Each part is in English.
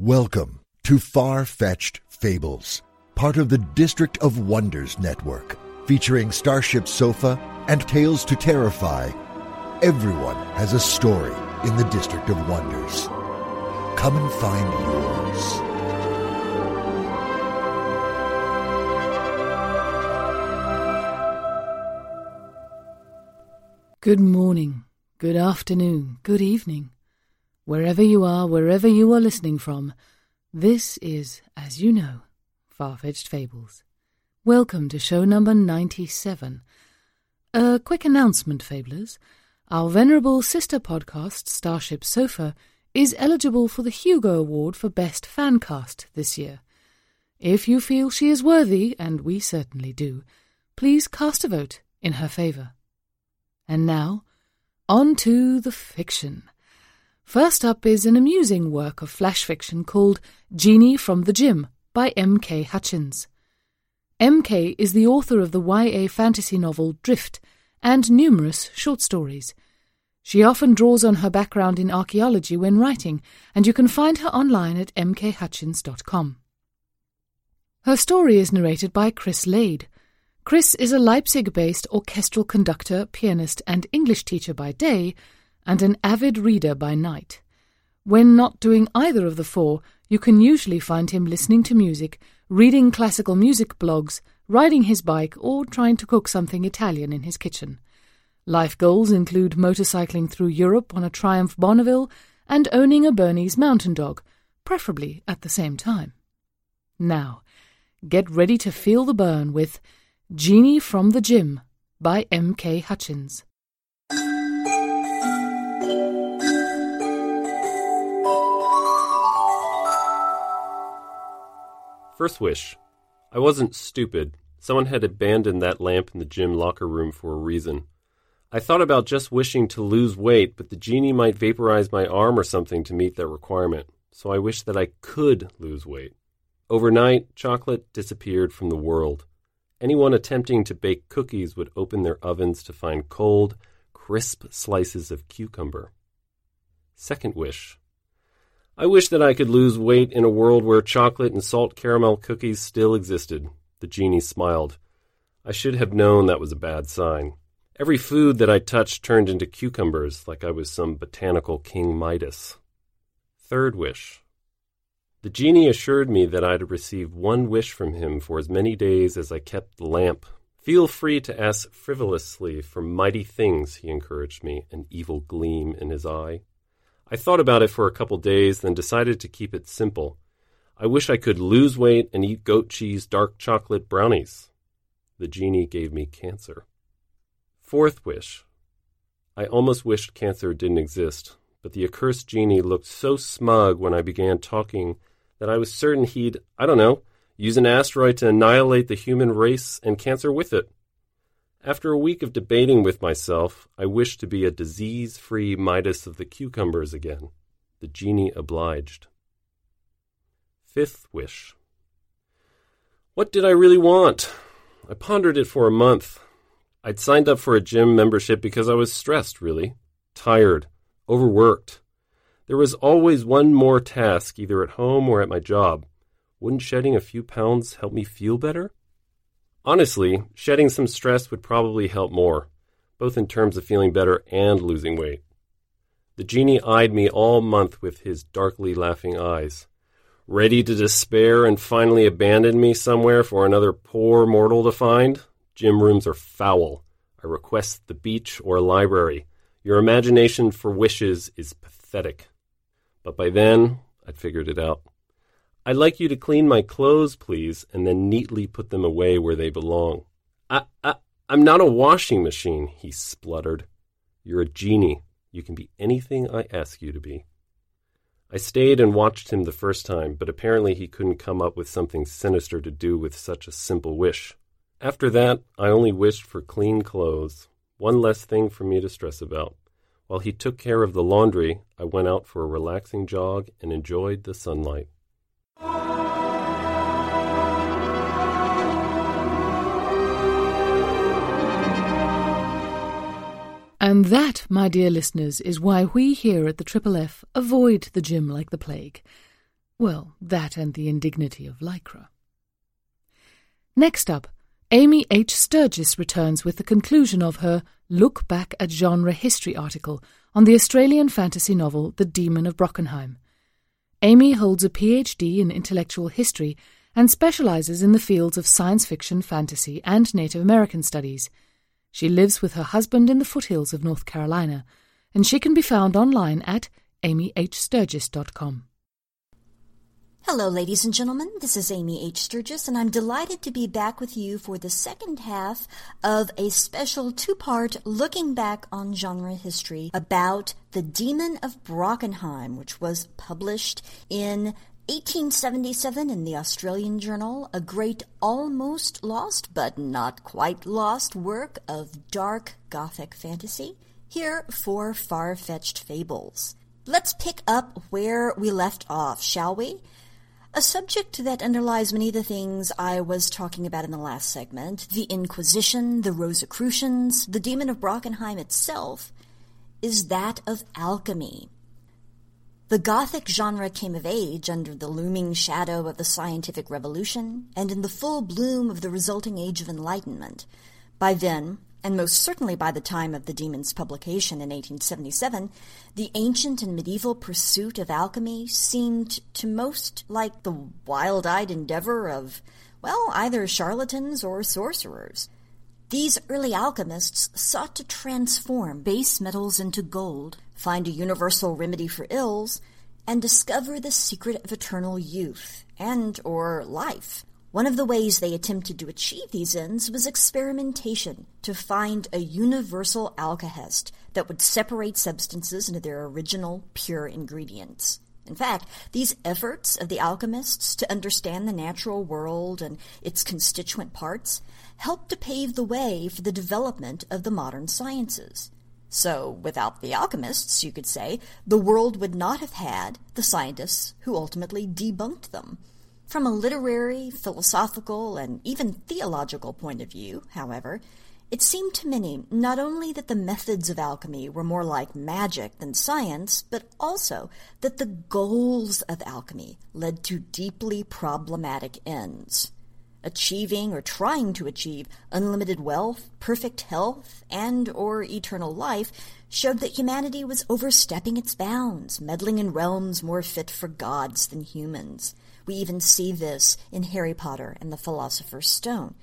Welcome to Far Fetched Fables, part of the District of Wonders network, featuring Starship Sofa and Tales to Terrify. Everyone has a story in the District of Wonders. Come and find yours. Good morning, good afternoon, good evening. Wherever you are, wherever you are listening from, this is, as you know, Far-Fetched Fables. Welcome to show number 97. A quick announcement, Fablers. Our venerable sister podcast, Starship Sofa, is eligible for the Hugo Award for Best Fancast this year. If you feel she is worthy, and we certainly do, please cast a vote in her favour. And now, on to the fiction. First up is an amusing work of flash fiction called Genie from the Gym by M.K. Hutchins. M.K. is the author of the YA fantasy novel Drift and numerous short stories. She often draws on her background in archaeology when writing, and you can find her online at mkhutchins.com. Her story is narrated by Chris Lade. Chris is a Leipzig based orchestral conductor, pianist, and English teacher by day and an avid reader by night. When not doing either of the four, you can usually find him listening to music, reading classical music blogs, riding his bike, or trying to cook something Italian in his kitchen. Life goals include motorcycling through Europe on a Triumph Bonneville and owning a Bernese mountain dog, preferably at the same time. Now, get ready to feel the burn with Genie from the Gym by M.K. Hutchins. First wish. I wasn't stupid. Someone had abandoned that lamp in the gym locker room for a reason. I thought about just wishing to lose weight, but the genie might vaporize my arm or something to meet that requirement, so I wished that I could lose weight. Overnight, chocolate disappeared from the world. Anyone attempting to bake cookies would open their ovens to find cold, crisp slices of cucumber. Second wish. I wish that I could lose weight in a world where chocolate and salt caramel cookies still existed. The genie smiled. I should have known that was a bad sign. Every food that I touched turned into cucumbers, like I was some botanical King Midas. Third wish. The genie assured me that I'd receive one wish from him for as many days as I kept the lamp. Feel free to ask frivolously for mighty things, he encouraged me, an evil gleam in his eye. I thought about it for a couple days, then decided to keep it simple. I wish I could lose weight and eat goat cheese dark chocolate brownies. The genie gave me cancer. Fourth wish. I almost wished cancer didn't exist, but the accursed genie looked so smug when I began talking that I was certain he'd, I don't know, use an asteroid to annihilate the human race and cancer with it. After a week of debating with myself, I wished to be a disease free Midas of the cucumbers again. The genie obliged. Fifth wish. What did I really want? I pondered it for a month. I'd signed up for a gym membership because I was stressed, really. Tired. Overworked. There was always one more task, either at home or at my job. Wouldn't shedding a few pounds help me feel better? Honestly, shedding some stress would probably help more, both in terms of feeling better and losing weight. The genie eyed me all month with his darkly laughing eyes. Ready to despair and finally abandon me somewhere for another poor mortal to find? Gym rooms are foul. I request the beach or a library. Your imagination for wishes is pathetic. But by then, I'd figured it out. I'd like you to clean my clothes, please, and then neatly put them away where they belong. I, I, I'm not a washing machine, he spluttered. You're a genie. You can be anything I ask you to be. I stayed and watched him the first time, but apparently he couldn't come up with something sinister to do with such a simple wish. After that, I only wished for clean clothes, one less thing for me to stress about. While he took care of the laundry, I went out for a relaxing jog and enjoyed the sunlight. And that, my dear listeners, is why we here at the Triple F avoid the gym like the plague. Well, that and the indignity of Lycra. Next up, Amy H. Sturgis returns with the conclusion of her Look Back at Genre History article on the Australian fantasy novel The Demon of Brockenheim. Amy holds a PhD in intellectual history and specializes in the fields of science fiction, fantasy, and Native American studies. She lives with her husband in the foothills of North Carolina, and she can be found online at amyhsturgis.com. Hello, ladies and gentlemen. This is Amy H. Sturgis, and I'm delighted to be back with you for the second half of a special two part looking back on genre history about The Demon of Brockenheim, which was published in 1877 in the Australian Journal, a great almost lost but not quite lost work of dark Gothic fantasy. Here for far fetched fables. Let's pick up where we left off, shall we? A subject that underlies many of the things I was talking about in the last segment, the Inquisition, the Rosicrucians, the Demon of Brockenheim itself, is that of alchemy. The Gothic genre came of age under the looming shadow of the scientific revolution and in the full bloom of the resulting Age of Enlightenment. By then, and most certainly by the time of the Demon's publication in 1877, the ancient and medieval pursuit of alchemy seemed to most like the wild eyed endeavor of, well, either charlatans or sorcerers. These early alchemists sought to transform base metals into gold, find a universal remedy for ills, and discover the secret of eternal youth and or life. One of the ways they attempted to achieve these ends was experimentation to find a universal alkahest that would separate substances into their original pure ingredients. In fact, these efforts of the alchemists to understand the natural world and its constituent parts helped to pave the way for the development of the modern sciences. So, without the alchemists, you could say, the world would not have had the scientists who ultimately debunked them. From a literary, philosophical, and even theological point of view, however, it seemed to many not only that the methods of alchemy were more like magic than science, but also that the goals of alchemy led to deeply problematic ends. Achieving or trying to achieve unlimited wealth, perfect health, and or eternal life showed that humanity was overstepping its bounds, meddling in realms more fit for gods than humans. We even see this in Harry Potter and the Philosopher's Stone.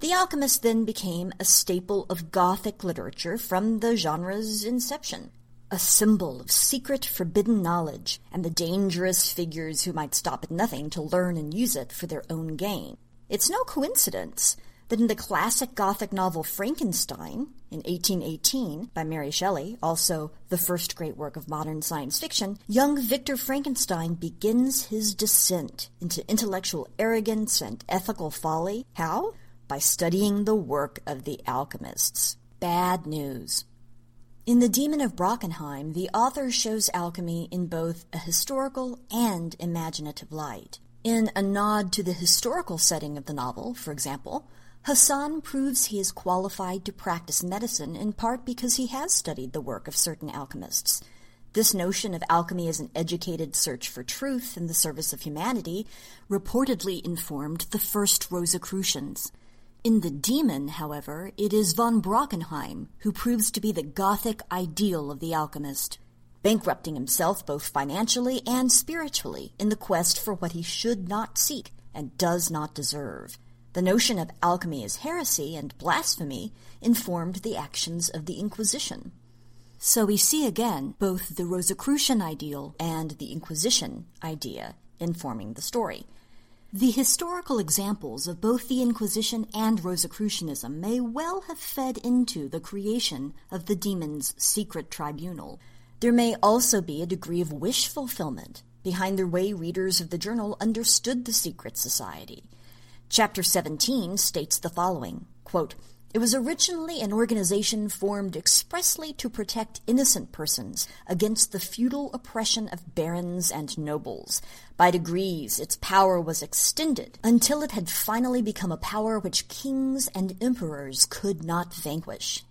The Alchemist then became a staple of Gothic literature from the genre's inception, a symbol of secret, forbidden knowledge and the dangerous figures who might stop at nothing to learn and use it for their own gain. It's no coincidence that in the classic Gothic novel Frankenstein, in 1818, by Mary Shelley, also the first great work of modern science fiction, young Victor Frankenstein begins his descent into intellectual arrogance and ethical folly. How? by studying the work of the alchemists. Bad news. In The Demon of Brockenheim, the author shows alchemy in both a historical and imaginative light. In a nod to the historical setting of the novel, for example, Hassan proves he is qualified to practice medicine in part because he has studied the work of certain alchemists. This notion of alchemy as an educated search for truth in the service of humanity reportedly informed the first Rosicrucians. In The Demon, however, it is von Brockenheim who proves to be the Gothic ideal of the alchemist. Bankrupting himself both financially and spiritually in the quest for what he should not seek and does not deserve. The notion of alchemy as heresy and blasphemy informed the actions of the Inquisition. So we see again both the Rosicrucian ideal and the Inquisition idea informing the story. The historical examples of both the Inquisition and Rosicrucianism may well have fed into the creation of the demon's secret tribunal. There may also be a degree of wish fulfillment behind the way readers of the journal understood the secret society. Chapter 17 states the following quote, it was originally an organization formed expressly to protect innocent persons against the feudal oppression of barons and nobles. By degrees, its power was extended until it had finally become a power which kings and emperors could not vanquish.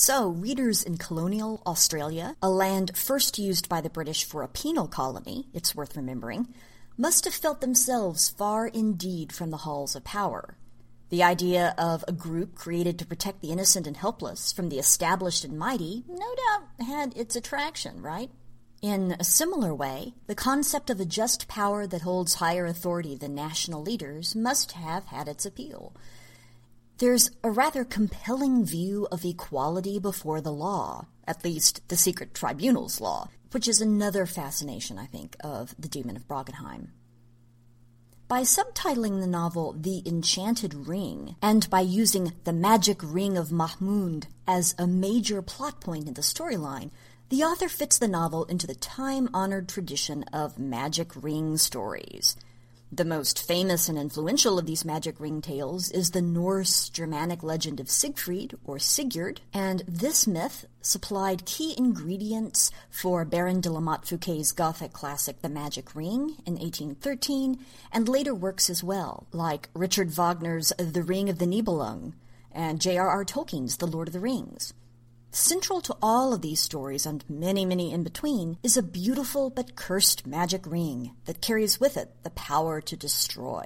So, readers in colonial Australia, a land first used by the British for a penal colony, it's worth remembering, must have felt themselves far indeed from the halls of power. The idea of a group created to protect the innocent and helpless from the established and mighty no doubt had its attraction, right? In a similar way, the concept of a just power that holds higher authority than national leaders must have had its appeal. There's a rather compelling view of equality before the law, at least the secret tribunal's law, which is another fascination, I think, of the Demon of Brockenheim. By subtitling the novel The Enchanted Ring, and by using the magic ring of Mahmud as a major plot point in the storyline, the author fits the novel into the time honored tradition of magic ring stories. The most famous and influential of these magic ring tales is the Norse Germanic legend of Siegfried, or Sigurd, and this myth supplied key ingredients for Baron de la Motte Fouquet's Gothic classic The Magic Ring in 1813, and later works as well, like Richard Wagner's The Ring of the Nibelung and J.R.R. Tolkien's The Lord of the Rings. Central to all of these stories and many, many in between is a beautiful but cursed magic ring that carries with it the power to destroy.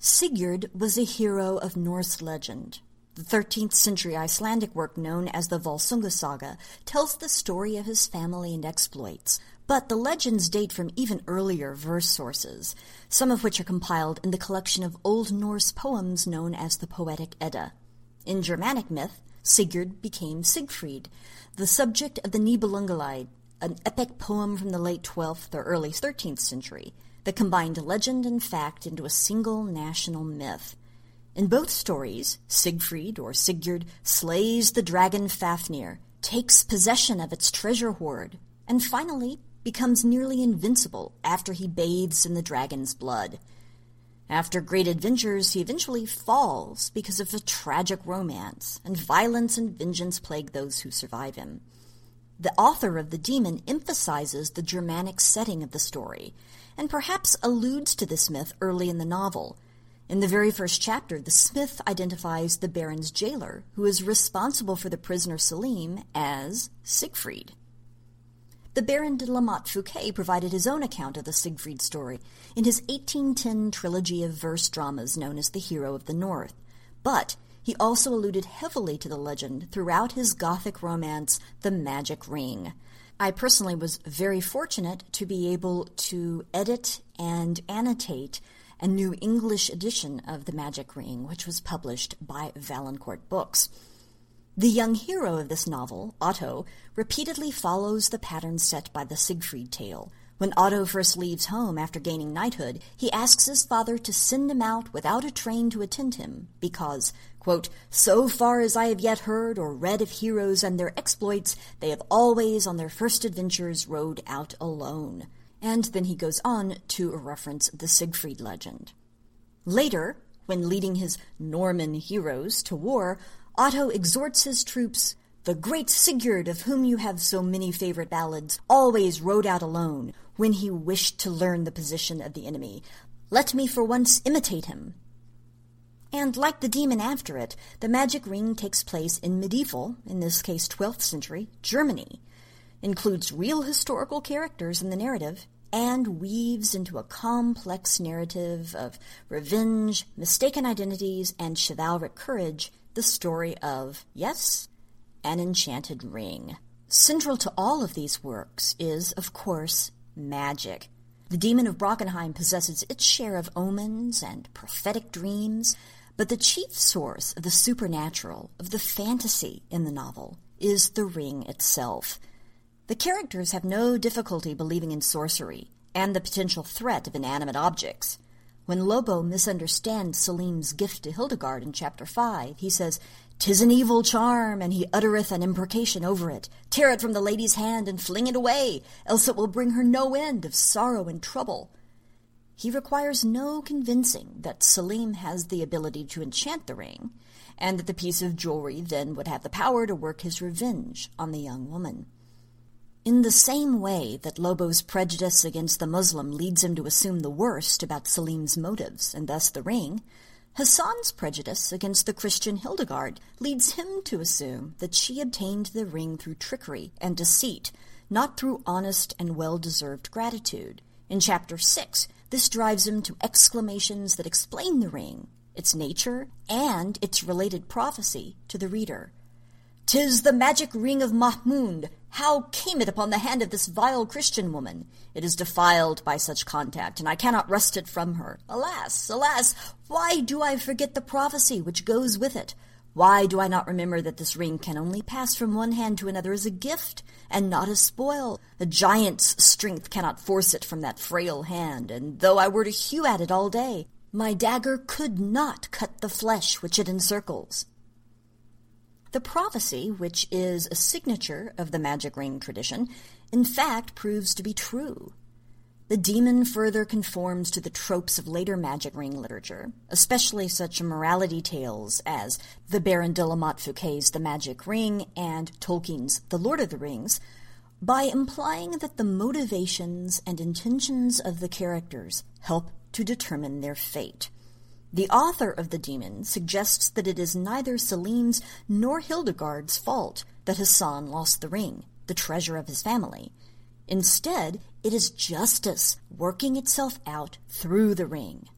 Sigurd was a hero of Norse legend. The 13th century Icelandic work known as the Volsunga Saga tells the story of his family and exploits, but the legends date from even earlier verse sources, some of which are compiled in the collection of Old Norse poems known as the Poetic Edda. In Germanic myth, Sigurd became Siegfried, the subject of the Nibelungenlied, an epic poem from the late 12th or early 13th century that combined legend and fact into a single national myth. In both stories, Siegfried or Sigurd slays the dragon Fafnir, takes possession of its treasure hoard, and finally becomes nearly invincible after he bathes in the dragon's blood. After great adventures, he eventually falls because of a tragic romance, and violence and vengeance plague those who survive him. The author of The Demon emphasizes the Germanic setting of the story, and perhaps alludes to this myth early in the novel. In the very first chapter, the smith identifies the Baron's jailer, who is responsible for the prisoner Selim, as Siegfried. The Baron de la Motte Fouquet provided his own account of the Siegfried story in his 1810 trilogy of verse dramas known as The Hero of the North. But he also alluded heavily to the legend throughout his Gothic romance, The Magic Ring. I personally was very fortunate to be able to edit and annotate a new English edition of The Magic Ring, which was published by Valancourt Books. The young hero of this novel, Otto, repeatedly follows the pattern set by the Siegfried tale. When Otto first leaves home after gaining knighthood, he asks his father to send him out without a train to attend him, because, quote, so far as I have yet heard or read of heroes and their exploits, they have always on their first adventures rode out alone. And then he goes on to reference the Siegfried legend. Later, when leading his Norman heroes to war, Otto exhorts his troops The great Sigurd, of whom you have so many favorite ballads, always rode out alone when he wished to learn the position of the enemy. Let me for once imitate him. And like the demon after it, the magic ring takes place in medieval, in this case 12th century, Germany, includes real historical characters in the narrative, and weaves into a complex narrative of revenge, mistaken identities, and chivalric courage the story of, yes, an enchanted ring. Central to all of these works is, of course, magic. The Demon of Brockenheim possesses its share of omens and prophetic dreams, but the chief source of the supernatural, of the fantasy in the novel, is the ring itself. The characters have no difficulty believing in sorcery and the potential threat of inanimate objects. When Lobo misunderstands Selim's gift to Hildegard in chapter 5, he says, "'Tis an evil charm, and he uttereth an imprecation over it. Tear it from the lady's hand and fling it away, else it will bring her no end of sorrow and trouble. He requires no convincing that Selim has the ability to enchant the ring, and that the piece of jewelry then would have the power to work his revenge on the young woman. In the same way that Lobo's prejudice against the Muslim leads him to assume the worst about Selim's motives, and thus the ring, Hassan's prejudice against the Christian Hildegard leads him to assume that she obtained the ring through trickery and deceit, not through honest and well-deserved gratitude. In chapter 6, this drives him to exclamations that explain the ring, its nature, and its related prophecy to the reader. "'Tis the magic ring of Mahmud. How came it upon the hand of this vile Christian woman? It is defiled by such contact, and I cannot wrest it from her. Alas, alas, why do I forget the prophecy which goes with it? Why do I not remember that this ring can only pass from one hand to another as a gift, and not as spoil? A giant's strength cannot force it from that frail hand, and though I were to hew at it all day, my dagger could not cut the flesh which it encircles. The prophecy, which is a signature of the magic ring tradition, in fact proves to be true. The demon further conforms to the tropes of later magic ring literature, especially such morality tales as the Baron de la Motte Fouquet's The Magic Ring and Tolkien's The Lord of the Rings, by implying that the motivations and intentions of the characters help to determine their fate. The author of the demon suggests that it is neither Selim's nor Hildegard's fault that Hassan lost the ring, the treasure of his family. Instead, it is justice working itself out through the ring.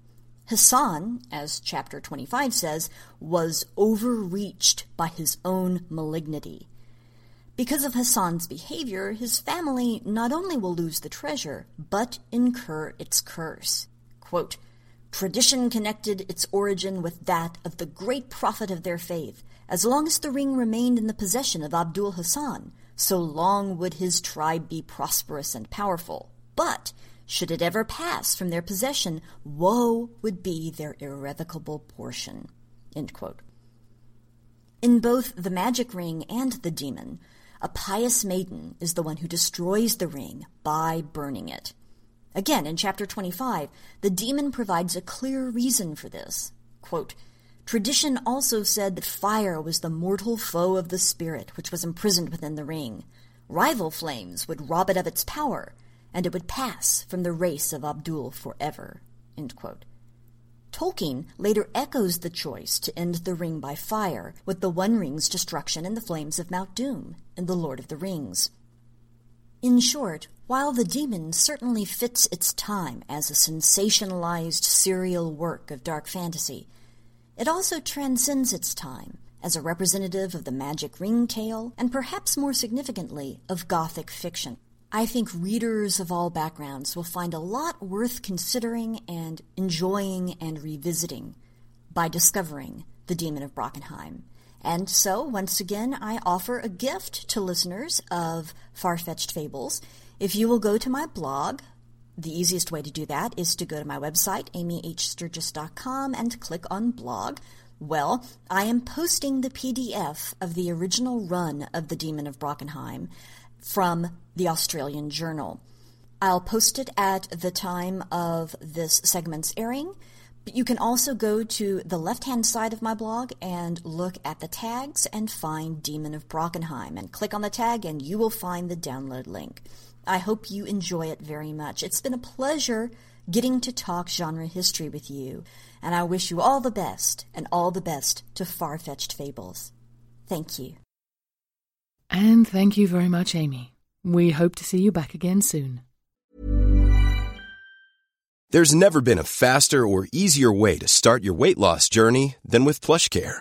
Hassan, as chapter 25 says, was overreached by his own malignity. Because of Hassan's behavior, his family not only will lose the treasure, but incur its curse. Quote, Tradition connected its origin with that of the great prophet of their faith. As long as the ring remained in the possession of Abdul Hassan, so long would his tribe be prosperous and powerful. But should it ever pass from their possession, woe would be their irrevocable portion. In both the magic ring and the demon, a pious maiden is the one who destroys the ring by burning it. Again, in chapter 25, the demon provides a clear reason for this. Quote, Tradition also said that fire was the mortal foe of the spirit which was imprisoned within the ring. Rival flames would rob it of its power, and it would pass from the race of Abdul forever. Tolkien later echoes the choice to end the ring by fire with the One Ring's destruction in the flames of Mount Doom in The Lord of the Rings. In short, while The Demon certainly fits its time as a sensationalized serial work of dark fantasy, it also transcends its time as a representative of the magic ring tale and perhaps more significantly of Gothic fiction. I think readers of all backgrounds will find a lot worth considering and enjoying and revisiting by discovering The Demon of Brockenheim. And so, once again, I offer a gift to listeners of Far-Fetched Fables. If you will go to my blog, the easiest way to do that is to go to my website, amyhsturgis.com, and click on blog. Well, I am posting the PDF of the original run of The Demon of Brockenheim from the Australian Journal. I'll post it at the time of this segment's airing. But you can also go to the left-hand side of my blog and look at the tags and find Demon of Brockenheim and click on the tag and you will find the download link. I hope you enjoy it very much. It's been a pleasure getting to talk genre history with you, and I wish you all the best and all the best to far-fetched fables. Thank you. And thank you very much, Amy. We hope to see you back again soon. There's never been a faster or easier way to start your weight loss journey than with PlushCare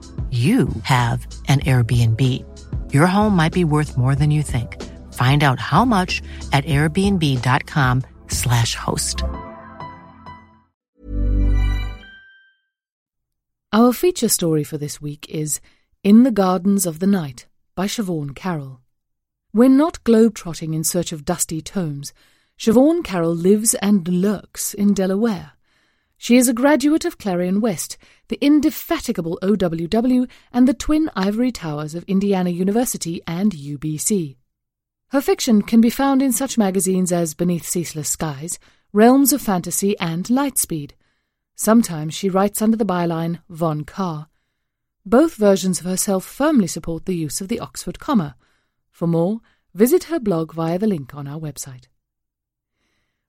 you have an Airbnb. Your home might be worth more than you think. Find out how much at airbnb.com/slash host. Our feature story for this week is In the Gardens of the Night by Siobhan Carroll. When not globe-trotting in search of dusty tomes, Siobhan Carroll lives and lurks in Delaware. She is a graduate of Clarion West, the indefatigable OWW, and the twin ivory towers of Indiana University and UBC. Her fiction can be found in such magazines as Beneath Ceaseless Skies, Realms of Fantasy, and Lightspeed. Sometimes she writes under the byline Von Carr. Both versions of herself firmly support the use of the Oxford comma. For more, visit her blog via the link on our website.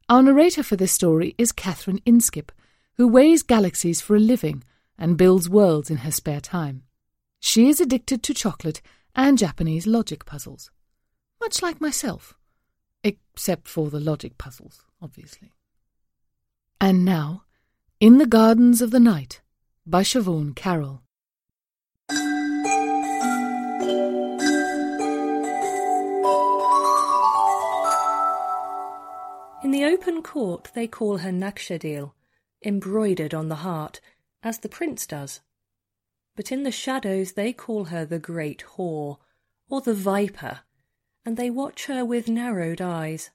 Our narrator for this story is Catherine Inskip, who weighs galaxies for a living and builds worlds in her spare time. She is addicted to chocolate and Japanese logic puzzles, much like myself, except for the logic puzzles, obviously. And now, In the Gardens of the Night by Siobhan Carroll. In the open court they call her Nakshadil, embroidered on the heart, as the prince does. But in the shadows they call her the great whore, or the viper, and they watch her with narrowed eyes.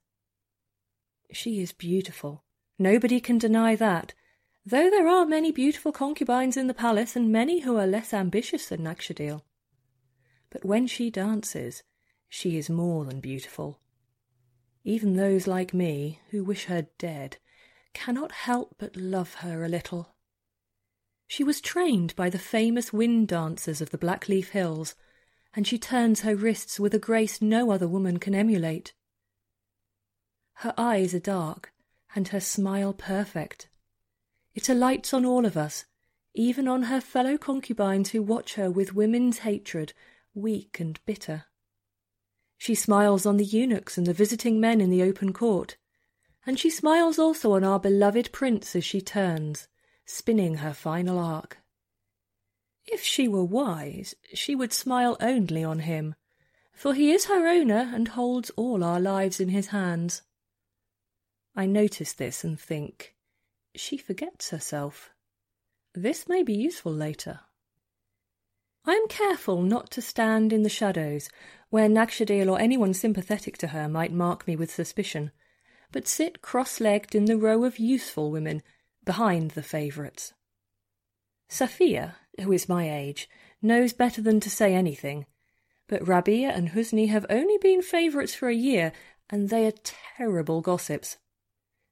She is beautiful, nobody can deny that, though there are many beautiful concubines in the palace and many who are less ambitious than Nakshadil. But when she dances, she is more than beautiful. Even those like me, who wish her dead, cannot help but love her a little. She was trained by the famous wind dancers of the Blackleaf Hills, and she turns her wrists with a grace no other woman can emulate. Her eyes are dark, and her smile perfect. It alights on all of us, even on her fellow concubines who watch her with women's hatred, weak and bitter. She smiles on the eunuchs and the visiting men in the open court, and she smiles also on our beloved prince as she turns, spinning her final arc. If she were wise, she would smile only on him, for he is her owner and holds all our lives in his hands. I notice this and think, she forgets herself. This may be useful later. I am careful not to stand in the shadows, where Nakshadil or anyone sympathetic to her might mark me with suspicion, but sit cross-legged in the row of useful women behind the favourites. Safia, who is my age, knows better than to say anything, but Rabia and Husni have only been favourites for a year, and they are terrible gossips.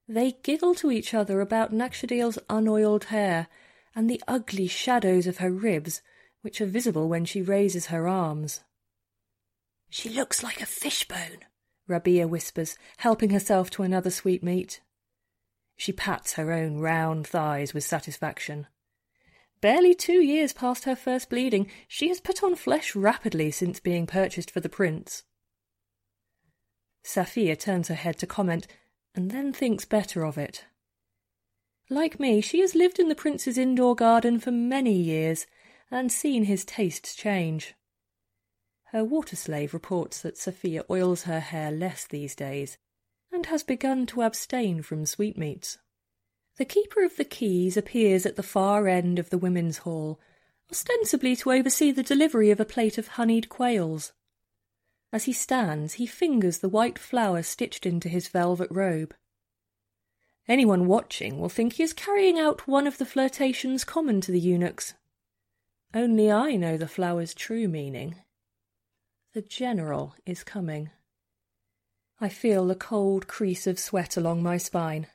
They giggle to each other about Nakshadil's unoiled hair and the ugly shadows of her ribs, which are visible when she raises her arms. She looks like a fishbone, Rabia whispers, helping herself to another sweetmeat. She pats her own round thighs with satisfaction. Barely two years past her first bleeding, she has put on flesh rapidly since being purchased for the prince. Safia turns her head to comment, and then thinks better of it. Like me, she has lived in the prince's indoor garden for many years and seen his tastes change. Her water slave reports that Safia oils her hair less these days and has begun to abstain from sweetmeats. The keeper of the keys appears at the far end of the women's hall, ostensibly to oversee the delivery of a plate of honeyed quails. As he stands, he fingers the white flower stitched into his velvet robe. Anyone watching will think he is carrying out one of the flirtations common to the eunuchs. Only I know the flower's true meaning. The general is coming. I feel the cold crease of sweat along my spine.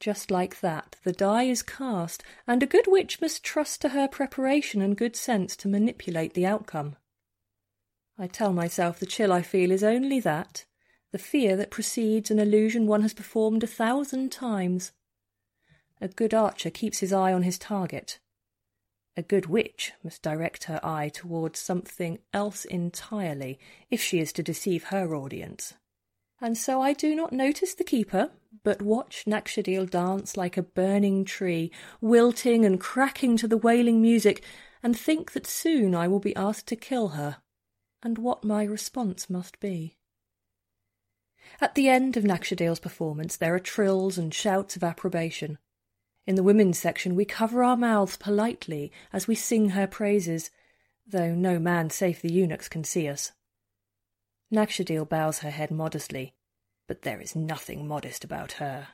Just like that, the die is cast, and a good witch must trust to her preparation and good sense to manipulate the outcome. I tell myself the chill I feel is only that, the fear that precedes an illusion one has performed a thousand times. A good archer keeps his eye on his target. A good witch must direct her eye towards something else entirely if she is to deceive her audience. And so I do not notice the keeper, but watch Nakshadil dance like a burning tree, wilting and cracking to the wailing music, and think that soon I will be asked to kill her, and what my response must be. At the end of Nakshadil's performance, there are trills and shouts of approbation. In the women's section, we cover our mouths politely as we sing her praises, though no man save the eunuchs can see us. Nakshadil bows her head modestly, but there is nothing modest about her.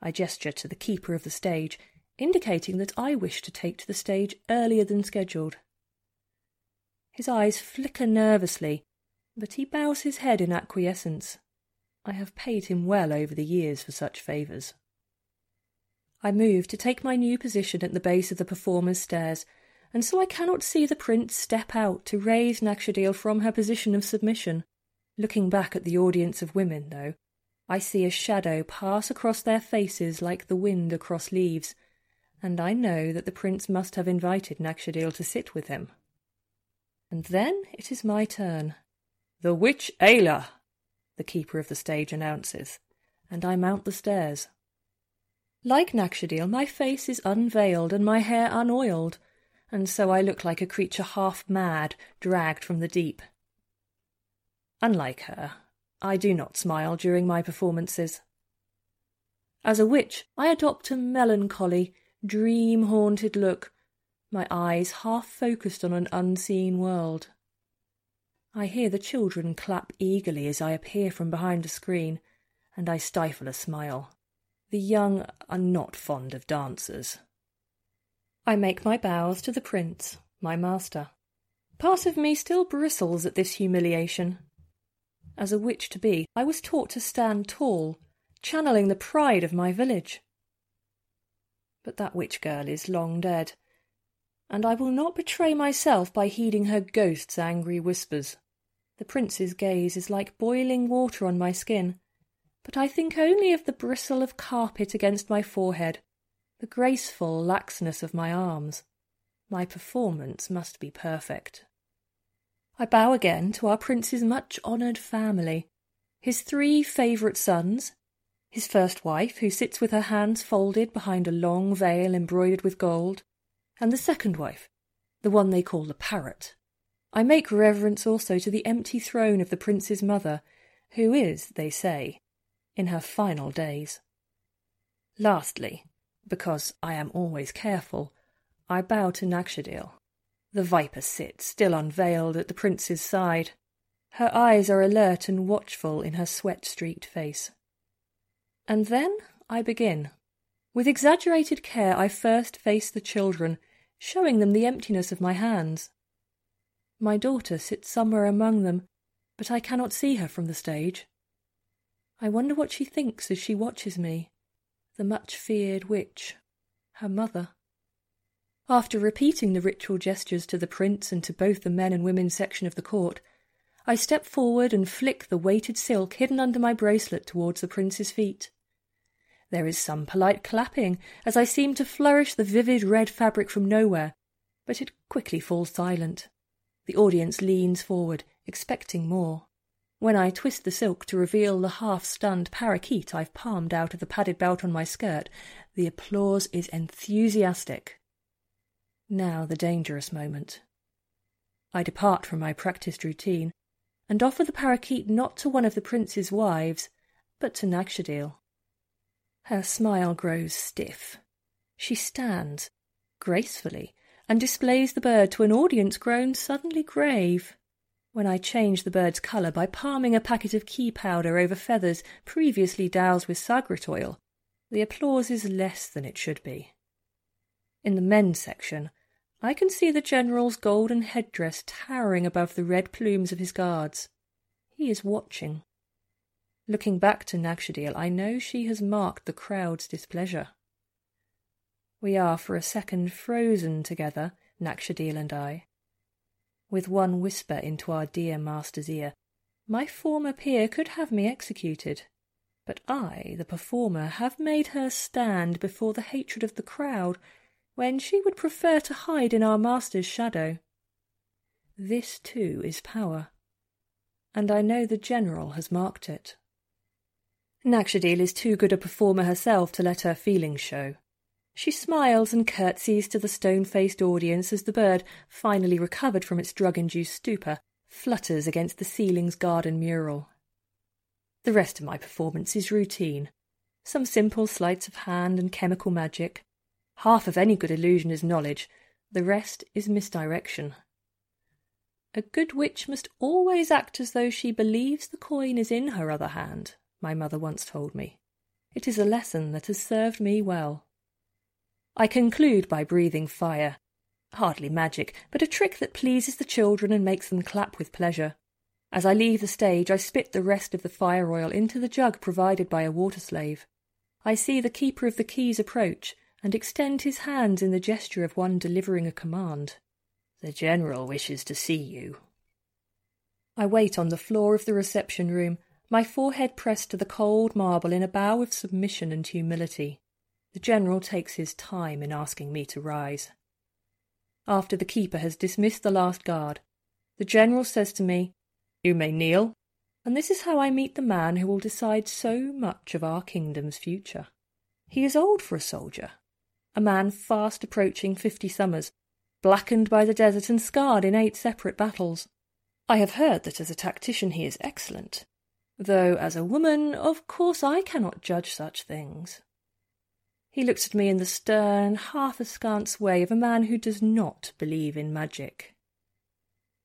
I gesture to the keeper of the stage, indicating that I wish to take to the stage earlier than scheduled. His eyes flicker nervously, but he bows his head in acquiescence. I have paid him well over the years for such favours. I move to take my new position at the base of the performer's stairs and so I cannot see the prince step out to raise Nakshadil from her position of submission. Looking back at the audience of women, though, I see a shadow pass across their faces like the wind across leaves, and I know that the prince must have invited Nakshadil to sit with him. And then it is my turn. The witch Ayla, the keeper of the stage announces, and I mount the stairs. Like Nakshadil, my face is unveiled and my hair unoiled, and so I look like a creature half mad, dragged from the deep. Unlike her, I do not smile during my performances. As a witch, I adopt a melancholy, dream haunted look, my eyes half focused on an unseen world. I hear the children clap eagerly as I appear from behind a screen, and I stifle a smile. The young are not fond of dancers. I make my bows to the prince, my master. Part of me still bristles at this humiliation. As a witch to be, I was taught to stand tall, channeling the pride of my village. But that witch girl is long dead, and I will not betray myself by heeding her ghost's angry whispers. The prince's gaze is like boiling water on my skin, but I think only of the bristle of carpet against my forehead the graceful laxness of my arms. My performance must be perfect. I bow again to our prince's much honoured family, his three favourite sons, his first wife, who sits with her hands folded behind a long veil embroidered with gold, and the second wife, the one they call the parrot. I make reverence also to the empty throne of the prince's mother, who is, they say, in her final days. Lastly, because I am always careful, I bow to Nakshadil. The viper sits, still unveiled, at the prince's side. Her eyes are alert and watchful in her sweat streaked face. And then I begin. With exaggerated care, I first face the children, showing them the emptiness of my hands. My daughter sits somewhere among them, but I cannot see her from the stage. I wonder what she thinks as she watches me the much feared witch, her mother. After repeating the ritual gestures to the prince and to both the men and women section of the court, I step forward and flick the weighted silk hidden under my bracelet towards the prince's feet. There is some polite clapping as I seem to flourish the vivid red fabric from nowhere, but it quickly falls silent. The audience leans forward, expecting more. When I twist the silk to reveal the half-stunned parakeet I've palmed out of the padded belt on my skirt, the applause is enthusiastic. Now the dangerous moment. I depart from my practised routine and offer the parakeet not to one of the prince's wives, but to Nakshadil. Her smile grows stiff. She stands, gracefully, and displays the bird to an audience grown suddenly grave. When I change the bird's colour by palming a packet of key powder over feathers previously doused with sagrit oil, the applause is less than it should be. In the men's section, I can see the general's golden headdress towering above the red plumes of his guards. He is watching. Looking back to Nakshadil, I know she has marked the crowd's displeasure. We are for a second frozen together, Nakshadil and I. With one whisper into our dear master's ear, my former peer could have me executed, but I, the performer, have made her stand before the hatred of the crowd when she would prefer to hide in our master's shadow. This too is power, and I know the general has marked it. Nakshadil is too good a performer herself to let her feelings show. She smiles and curtsies to the stone-faced audience as the bird, finally recovered from its drug-induced stupor, flutters against the ceiling's garden mural. The rest of my performance is routine. Some simple sleights of hand and chemical magic, Half of any good illusion is knowledge, the rest is misdirection. A good witch must always act as though she believes the coin is in her other hand, my mother once told me. It is a lesson that has served me well. I conclude by breathing fire. Hardly magic, but a trick that pleases the children and makes them clap with pleasure. As I leave the stage, I spit the rest of the fire oil into the jug provided by a water slave. I see the keeper of the keys approach, and extend his hands in the gesture of one delivering a command. The General wishes to see you. I wait on the floor of the reception room, my forehead pressed to the cold marble in a bow of submission and humility. The General takes his time in asking me to rise. After the keeper has dismissed the last guard, the General says to me, You may kneel, and this is how I meet the man who will decide so much of our kingdom's future. He is old for a soldier, a man fast approaching fifty summers, blackened by the desert and scarred in eight separate battles. I have heard that as a tactician he is excellent, though as a woman, of course, I cannot judge such things. He looks at me in the stern, half askance way of a man who does not believe in magic.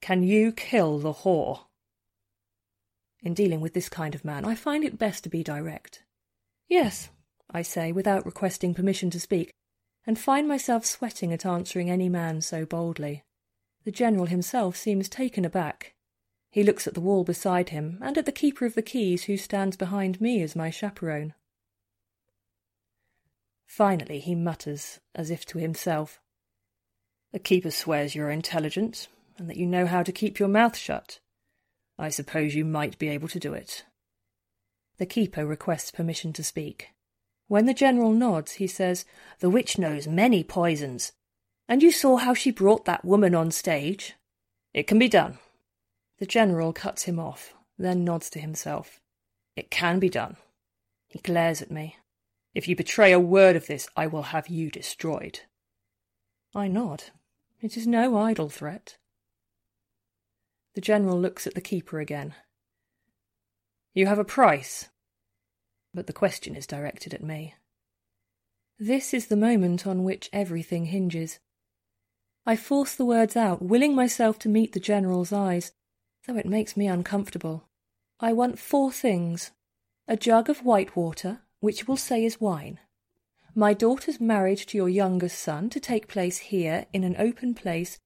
Can you kill the whore? In dealing with this kind of man, I find it best to be direct. Yes, I say, without requesting permission to speak, and find myself sweating at answering any man so boldly. The General himself seems taken aback. He looks at the wall beside him and at the keeper of the keys who stands behind me as my chaperone. Finally he mutters, as if to himself, The keeper swears you're intelligent, and that you know how to keep your mouth shut. I suppose you might be able to do it. The keeper requests permission to speak. When the general nods, he says, The witch knows many poisons. And you saw how she brought that woman on stage? It can be done. The general cuts him off, then nods to himself. It can be done. He glares at me. If you betray a word of this, I will have you destroyed. I nod. It is no idle threat. The general looks at the keeper again. You have a price, but the question is directed at me. This is the moment on which everything hinges. I force the words out, willing myself to meet the General's eyes, though it makes me uncomfortable. I want four things a jug of white water, which will say is wine, my daughter's marriage to your youngest son to take place here in an open place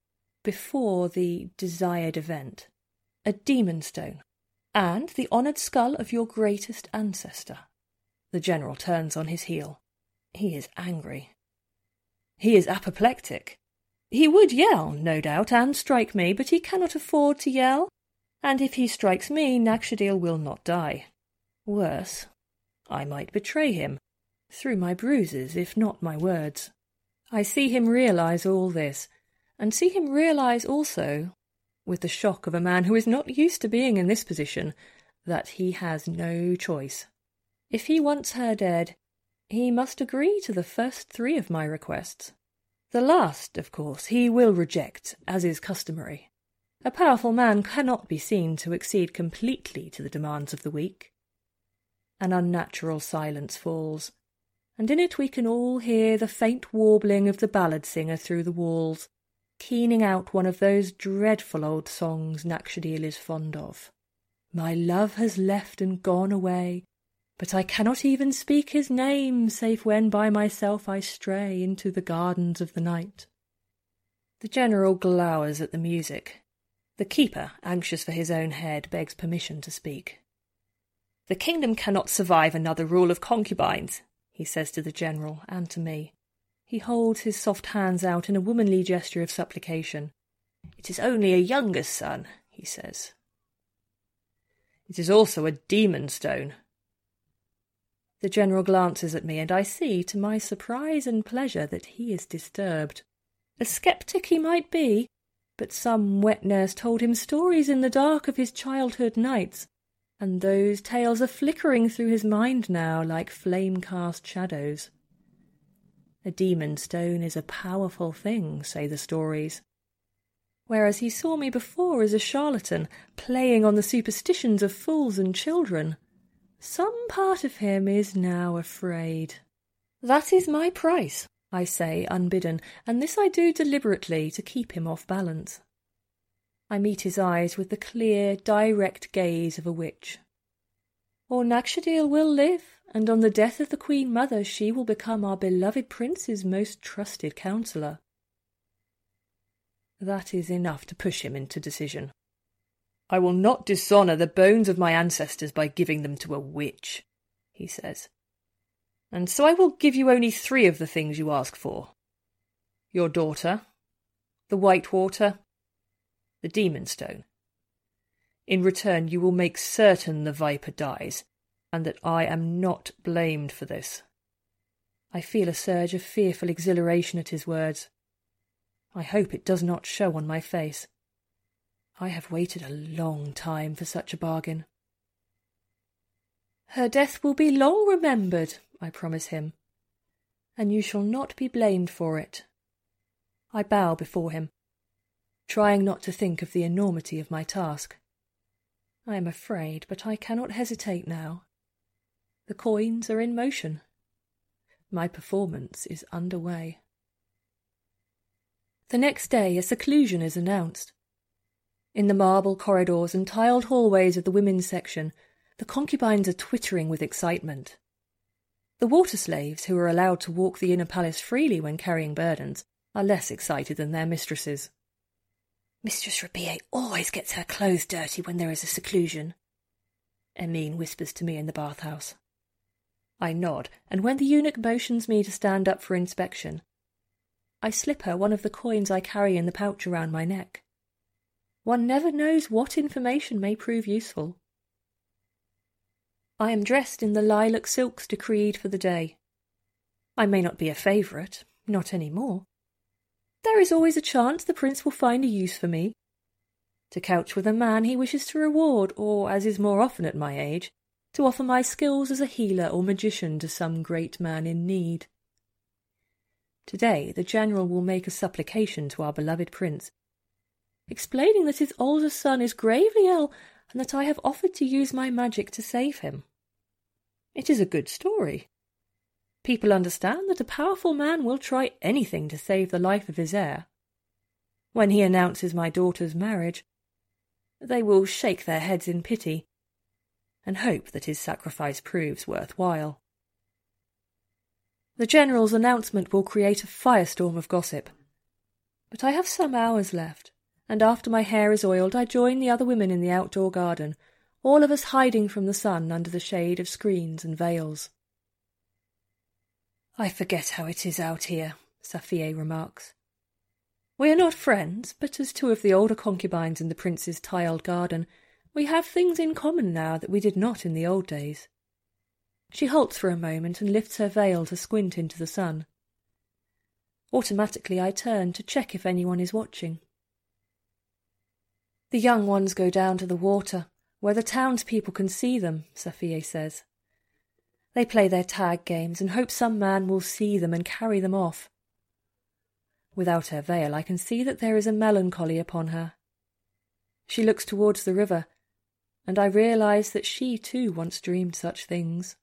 before the desired event, a demon stone, and the honoured skull of your greatest ancestor. The general turns on his heel. He is angry. He is apoplectic. He would yell, no doubt, and strike me, but he cannot afford to yell, and if he strikes me, Nakshadil will not die. Worse, I might betray him, through my bruises, if not my words. I see him realize all this, and see him realize also, with the shock of a man who is not used to being in this position, that he has no choice. If he wants her dead, he must agree to the first three of my requests. The last, of course, he will reject, as is customary. A powerful man cannot be seen to accede completely to the demands of the weak. An unnatural silence falls, and in it we can all hear the faint warbling of the ballad singer through the walls, keening out one of those dreadful old songs Nakshadil is fond of. My love has left and gone away, but I cannot even speak his name, save when by myself I stray into the gardens of the night. The general glowers at the music. The keeper, anxious for his own head, begs permission to speak. The kingdom cannot survive another rule of concubines, he says to the general and to me. He holds his soft hands out in a womanly gesture of supplication. It is only a younger son, he says. It is also a demon stone, the general glances at me, and I see, to my surprise and pleasure, that he is disturbed. A sceptic he might be, but some wet nurse told him stories in the dark of his childhood nights, and those tales are flickering through his mind now like flame cast shadows. A demon stone is a powerful thing, say the stories. Whereas he saw me before as a charlatan, playing on the superstitions of fools and children. Some part of him is now afraid. That is my price, I say, unbidden, and this I do deliberately to keep him off balance. I meet his eyes with the clear, direct gaze of a witch. Or Nakshadil will live, and on the death of the Queen Mother she will become our beloved prince's most trusted counsellor. That is enough to push him into decision. I will not dishonour the bones of my ancestors by giving them to a witch, he says. And so I will give you only three of the things you ask for your daughter, the white water, the demon stone. In return, you will make certain the viper dies, and that I am not blamed for this. I feel a surge of fearful exhilaration at his words. I hope it does not show on my face. I have waited a long time for such a bargain. Her death will be long remembered, I promise him, and you shall not be blamed for it. I bow before him, trying not to think of the enormity of my task. I am afraid, but I cannot hesitate now. The coins are in motion. My performance is under way. The next day a seclusion is announced. In the marble corridors and tiled hallways of the women's section, the concubines are twittering with excitement. The water slaves, who are allowed to walk the inner palace freely when carrying burdens, are less excited than their mistresses. Mistress Rabie always gets her clothes dirty when there is a seclusion, Emine whispers to me in the bathhouse. I nod, and when the eunuch motions me to stand up for inspection, I slip her one of the coins I carry in the pouch around my neck. One never knows what information may prove useful. I am dressed in the lilac silks decreed for the day. I may not be a favourite, not any more. There is always a chance the prince will find a use for me. To couch with a man he wishes to reward, or, as is more often at my age, to offer my skills as a healer or magician to some great man in need. Today the general will make a supplication to our beloved prince explaining that his older son is gravely ill and that I have offered to use my magic to save him. It is a good story. People understand that a powerful man will try anything to save the life of his heir. When he announces my daughter's marriage, they will shake their heads in pity and hope that his sacrifice proves worth while. The General's announcement will create a firestorm of gossip. But I have some hours left, and after my hair is oiled, I join the other women in the outdoor garden, all of us hiding from the sun under the shade of screens and veils. I forget how it is out here, Safiye remarks. We are not friends, but as two of the older concubines in the prince's tiled garden, we have things in common now that we did not in the old days. She halts for a moment and lifts her veil to squint into the sun. Automatically I turn to check if anyone is watching. The young ones go down to the water, where the townspeople can see them, Safiye says. They play their tag games and hope some man will see them and carry them off. Without her veil, I can see that there is a melancholy upon her. She looks towards the river, and I realize that she too once dreamed such things.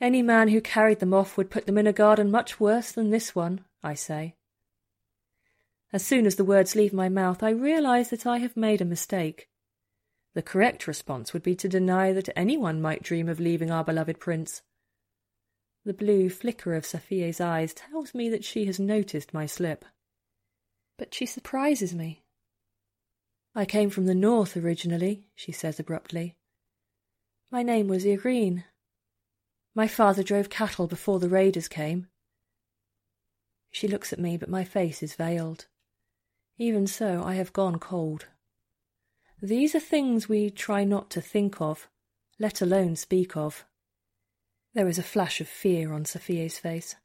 Any man who carried them off would put them in a garden much worse than this one, I say. As soon as the words leave my mouth, I realize that I have made a mistake. The correct response would be to deny that anyone might dream of leaving our beloved prince. The blue flicker of Safiye's eyes tells me that she has noticed my slip. But she surprises me. I came from the north originally, she says abruptly. My name was Irene. My father drove cattle before the raiders came. She looks at me, but my face is veiled. Even so, I have gone cold. These are things we try not to think of, let alone speak of. There is a flash of fear on Safiye's face.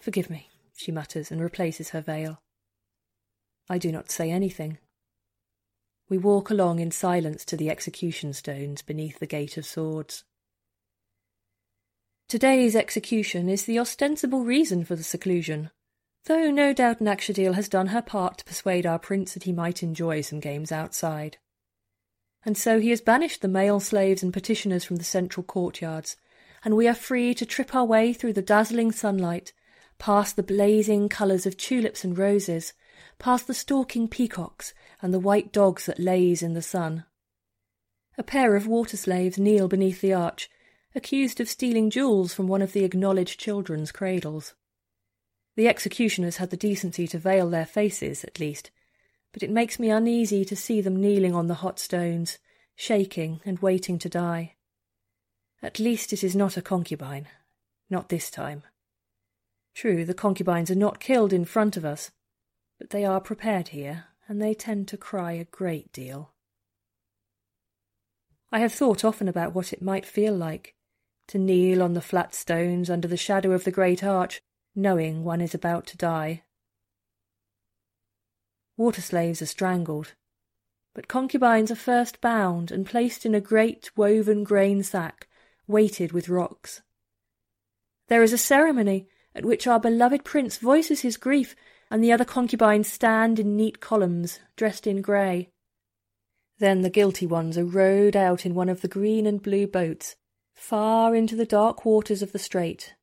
Forgive me, she mutters and replaces her veil. I do not say anything. We walk along in silence to the execution stones beneath the Gate of Swords. Today's execution is the ostensible reason for the seclusion, though no doubt Nakshadil has done her part to persuade our prince that he might enjoy some games outside. And so he has banished the male slaves and petitioners from the central courtyards, and we are free to trip our way through the dazzling sunlight, past the blazing colours of tulips and roses, past the stalking peacocks and the white dogs that laze in the sun. A pair of water slaves kneel beneath the arch, accused of stealing jewels from one of the acknowledged children's cradles. The executioners had the decency to veil their faces, at least, but it makes me uneasy to see them kneeling on the hot stones, shaking and waiting to die. At least it is not a concubine. Not this time. True, the concubines are not killed in front of us, but they are prepared here, and they tend to cry a great deal. I have thought often about what it might feel like to kneel on the flat stones under the shadow of the great arch knowing one is about to die. Water slaves are strangled, but concubines are first bound and placed in a great woven grain sack weighted with rocks. There is a ceremony at which our beloved prince voices his grief, and the other concubines stand in neat columns, dressed in grey. Then the guilty ones are rowed out in one of the green and blue boats, far into the dark waters of the strait,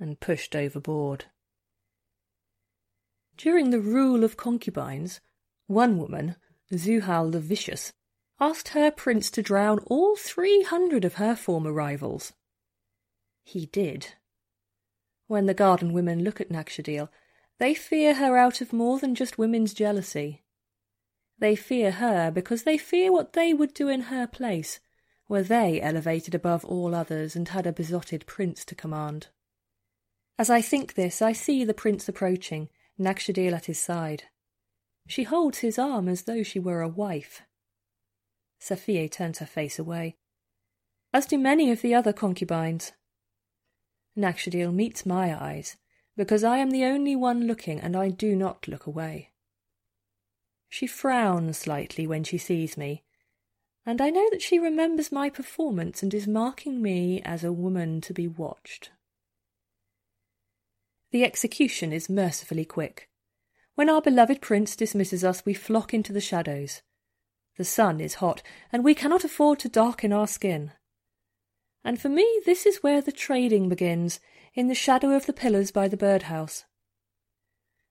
and pushed overboard. During the rule of concubines, one woman, Zuhal the Vicious, asked her prince to drown all three hundred of her former rivals. He did. When the garden women look at Nakshadil, they fear her out of more than just women's jealousy. They fear her because they fear what they would do in her place, were they elevated above all others and had a besotted prince to command. As I think this, I see the prince approaching, Nakshadil at his side. She holds his arm as though she were a wife. Safiye turns her face away, as do many of the other concubines. Nakshadil meets my eyes, because I am the only one looking and I do not look away. She frowns slightly when she sees me, and I know that she remembers my performance and is marking me as a woman to be watched. The execution is mercifully quick. When our beloved prince dismisses us, we flock into the shadows. The sun is hot, and we cannot afford to darken our skin. And for me, this is where the trading begins, in the shadow of the pillars by the birdhouse.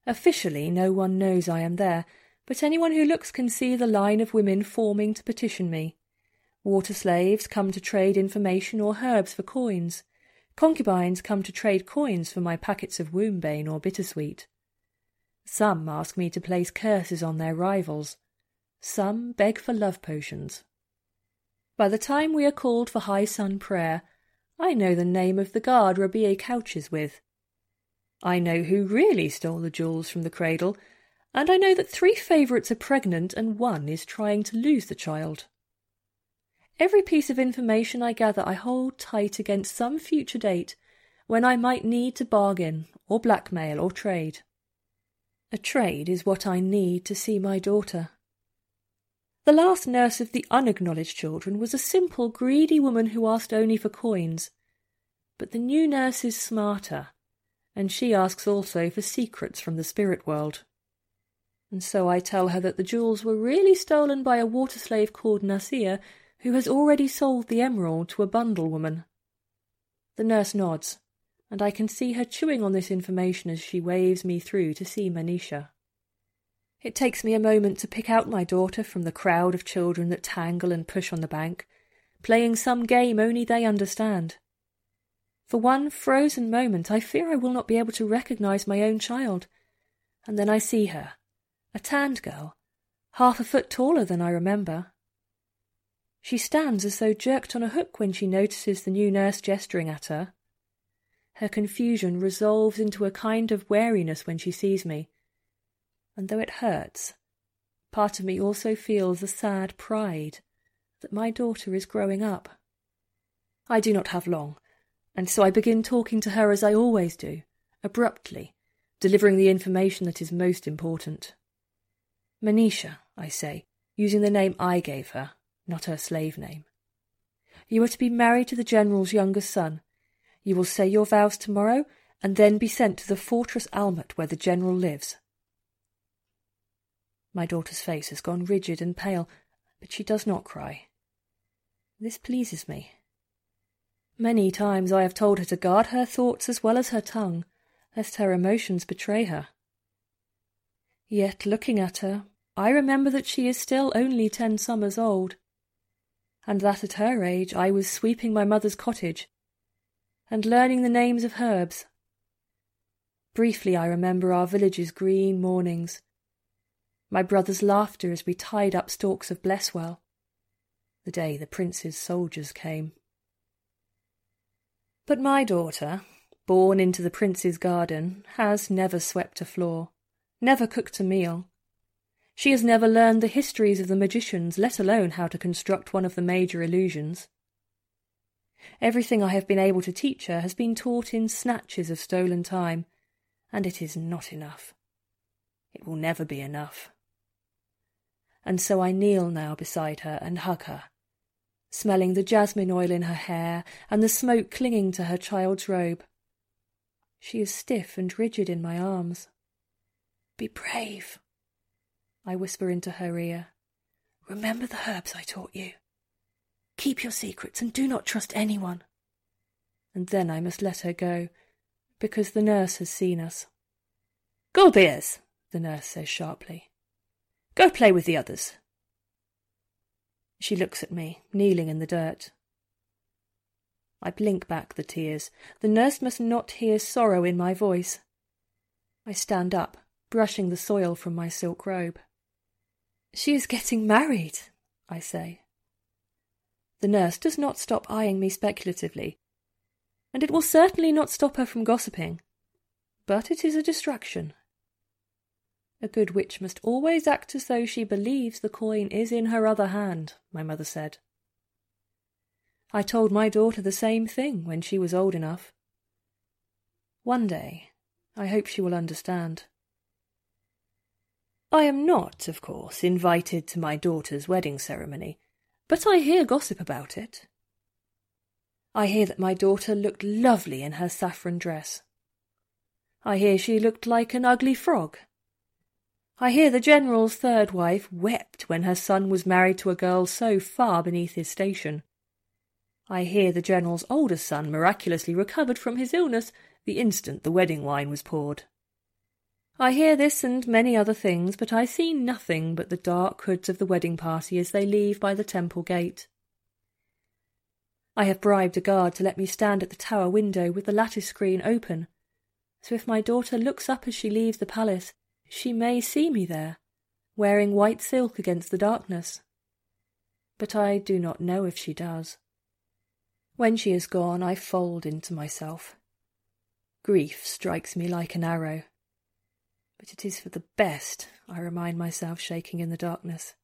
Officially, no one knows I am there, but anyone who looks can see the line of women forming to petition me. Water slaves come to trade information or herbs for coins. Concubines come to trade coins for my packets of wombane or bittersweet. Some ask me to place curses on their rivals. Some beg for love potions. By the time we are called for high sun prayer, I know the name of the guard Rabier couches with. I know who really stole the jewels from the cradle, and I know that three favourites are pregnant and one is trying to lose the child. Every piece of information I gather I hold tight against some future date when I might need to bargain or blackmail or trade. A trade is what I need to see my daughter. The last nurse of the unacknowledged children was a simple, greedy woman who asked only for coins. But the new nurse is smarter, and she asks also for secrets from the spirit world. And so I tell her that the jewels were really stolen by a water slave called Nasir, who has already sold the emerald to a bundle woman. The nurse nods, and I can see her chewing on this information as she waves me through to see Manisha. It takes me a moment to pick out my daughter from the crowd of children that tangle and push on the bank, playing some game only they understand. For one frozen moment, I fear I will not be able to recognize my own child, and then I see her, a tanned girl, half a foot taller than I remember. She stands as though jerked on a hook when she notices the new nurse gesturing at her. Her confusion resolves into a kind of wariness when she sees me, and though it hurts, part of me also feels a sad pride that my daughter is growing up. I do not have long, and so I begin talking to her as I always do, abruptly, delivering the information that is most important. Manisha, I say, using the name I gave her, not her slave name. You are to be married to the general's younger son. You will say your vows tomorrow, and then be sent to the fortress Almut where the general lives. My daughter's face has gone rigid and pale, but she does not cry. This pleases me. Many times I have told her to guard her thoughts as well as her tongue, lest her emotions betray her. Yet, looking at her, I remember that she is still only ten summers old, and that at her age I was sweeping my mother's cottage and learning the names of herbs. Briefly, I remember our village's green mornings, my brother's laughter as we tied up stalks of blesswell, the day the prince's soldiers came. But my daughter, born into the prince's garden, has never swept a floor, never cooked a meal. She has never learned the histories of the magicians, let alone how to construct one of the major illusions. Everything I have been able to teach her has been taught in snatches of stolen time, and it is not enough. It will never be enough and so I kneel now beside her and hug her, smelling the jasmine oil in her hair and the smoke clinging to her child's robe. She is stiff and rigid in my arms. Be brave, I whisper into her ear. Remember the herbs I taught you. Keep your secrets and do not trust anyone. And then I must let her go, because the nurse has seen us. Gulbeers, the nurse says sharply. Go play with the others. She looks at me, kneeling in the dirt. I blink back the tears. The nurse must not hear sorrow in my voice. I stand up, brushing the soil from my silk robe. She is getting married, I say. The nurse does not stop eyeing me speculatively, and it will certainly not stop her from gossiping. But it is a distraction, a good witch must always act as though she believes the coin is in her other hand, my mother said. I told my daughter the same thing when she was old enough. One day, I hope she will understand. I am not, of course, invited to my daughter's wedding ceremony, but I hear gossip about it. I hear that my daughter looked lovely in her saffron dress. I hear she looked like an ugly frog I hear the General's third wife wept when her son was married to a girl so far beneath his station. I hear the General's oldest son miraculously recovered from his illness the instant the wedding wine was poured. I hear this and many other things, but I see nothing but the dark hoods of the wedding party as they leave by the temple gate. I have bribed a guard to let me stand at the tower window with the lattice screen open, so if my daughter looks up as she leaves the palace, she may see me there, wearing white silk against the darkness. But I do not know if she does. When she is gone, I fold into myself. Grief strikes me like an arrow. But it is for the best, I remind myself, shaking in the darkness.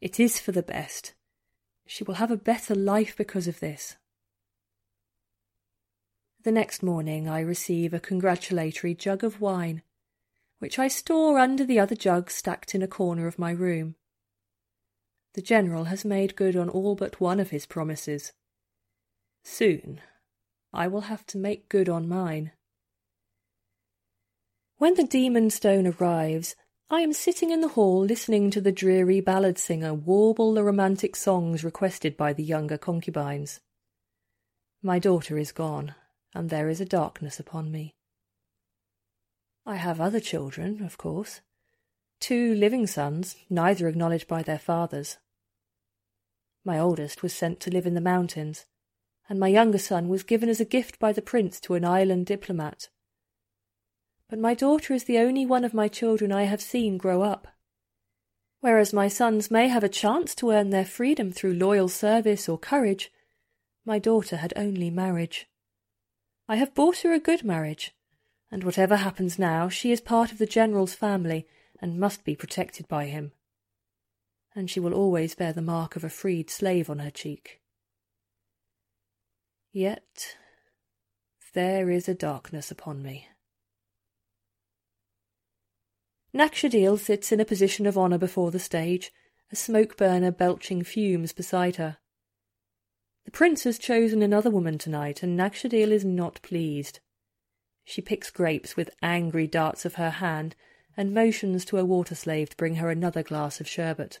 It is for the best. She will have a better life because of this. The next morning I receive a congratulatory jug of wine which I store under the other jugs stacked in a corner of my room. The General has made good on all but one of his promises. Soon I will have to make good on mine. When the demon stone arrives, I am sitting in the hall listening to the dreary ballad singer warble the romantic songs requested by the younger concubines. My daughter is gone, and there is a darkness upon me. I have other children, of course. Two living sons, neither acknowledged by their fathers. My oldest was sent to live in the mountains, and my younger son was given as a gift by the prince to an island diplomat. But my daughter is the only one of my children I have seen grow up. Whereas my sons may have a chance to earn their freedom through loyal service or courage, my daughter had only marriage. I have bought her a good marriage, and whatever happens now, she is part of the General's family and must be protected by him. And she will always bear the mark of a freed slave on her cheek. Yet there is a darkness upon me. Nakshadil sits in a position of honour before the stage, a smoke burner belching fumes beside her. The prince has chosen another woman tonight, and Nakshadil is not pleased. She picks grapes with angry darts of her hand and motions to a water slave to bring her another glass of sherbet.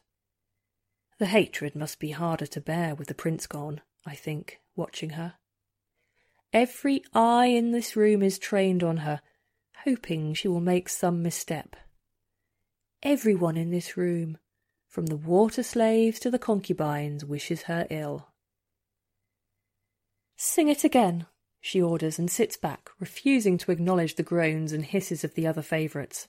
The hatred must be harder to bear with the prince gone, I think, watching her. Every eye in this room is trained on her, hoping she will make some misstep. Everyone in this room, from the water slaves to the concubines, wishes her ill. Sing it again, she orders and sits back, refusing to acknowledge the groans and hisses of the other favourites.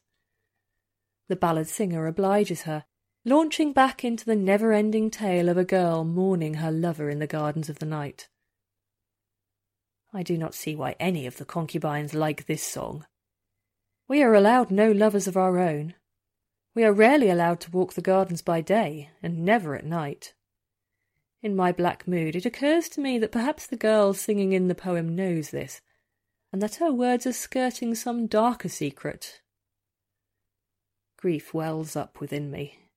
The ballad singer obliges her, launching back into the never ending tale of a girl mourning her lover in the gardens of the night. I do not see why any of the concubines like this song. We are allowed no lovers of our own. We are rarely allowed to walk the gardens by day, and never at night. In my black mood, it occurs to me that perhaps the girl singing in the poem knows this, and that her words are skirting some darker secret. Grief wells up within me.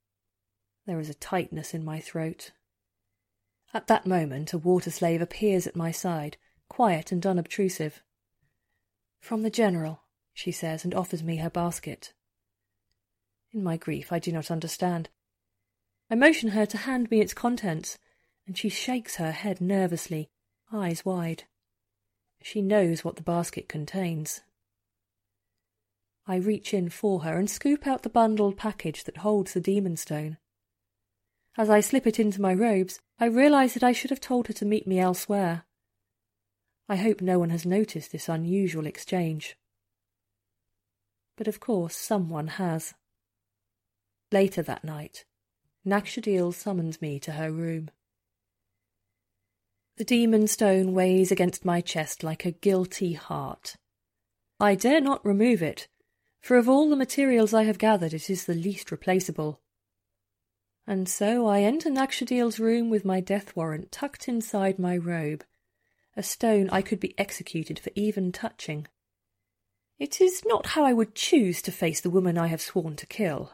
There is a tightness in my throat. At that moment, a water slave appears at my side quiet and unobtrusive. From the General, she says, and offers me her basket. In my grief, I do not understand. I motion her to hand me its contents, and she shakes her head nervously, eyes wide. She knows what the basket contains. I reach in for her and scoop out the bundled package that holds the demon stone. As I slip it into my robes, I realize that I should have told her to meet me elsewhere. I hope no one has noticed this unusual exchange. But of course someone has. Later that night, Nakshadil summons me to her room. The demon stone weighs against my chest like a guilty heart. I dare not remove it, for of all the materials I have gathered it is the least replaceable. And so I enter Nakshadil's room with my death warrant tucked inside my robe, a stone I could be executed for even touching. It is not how I would choose to face the woman I have sworn to kill.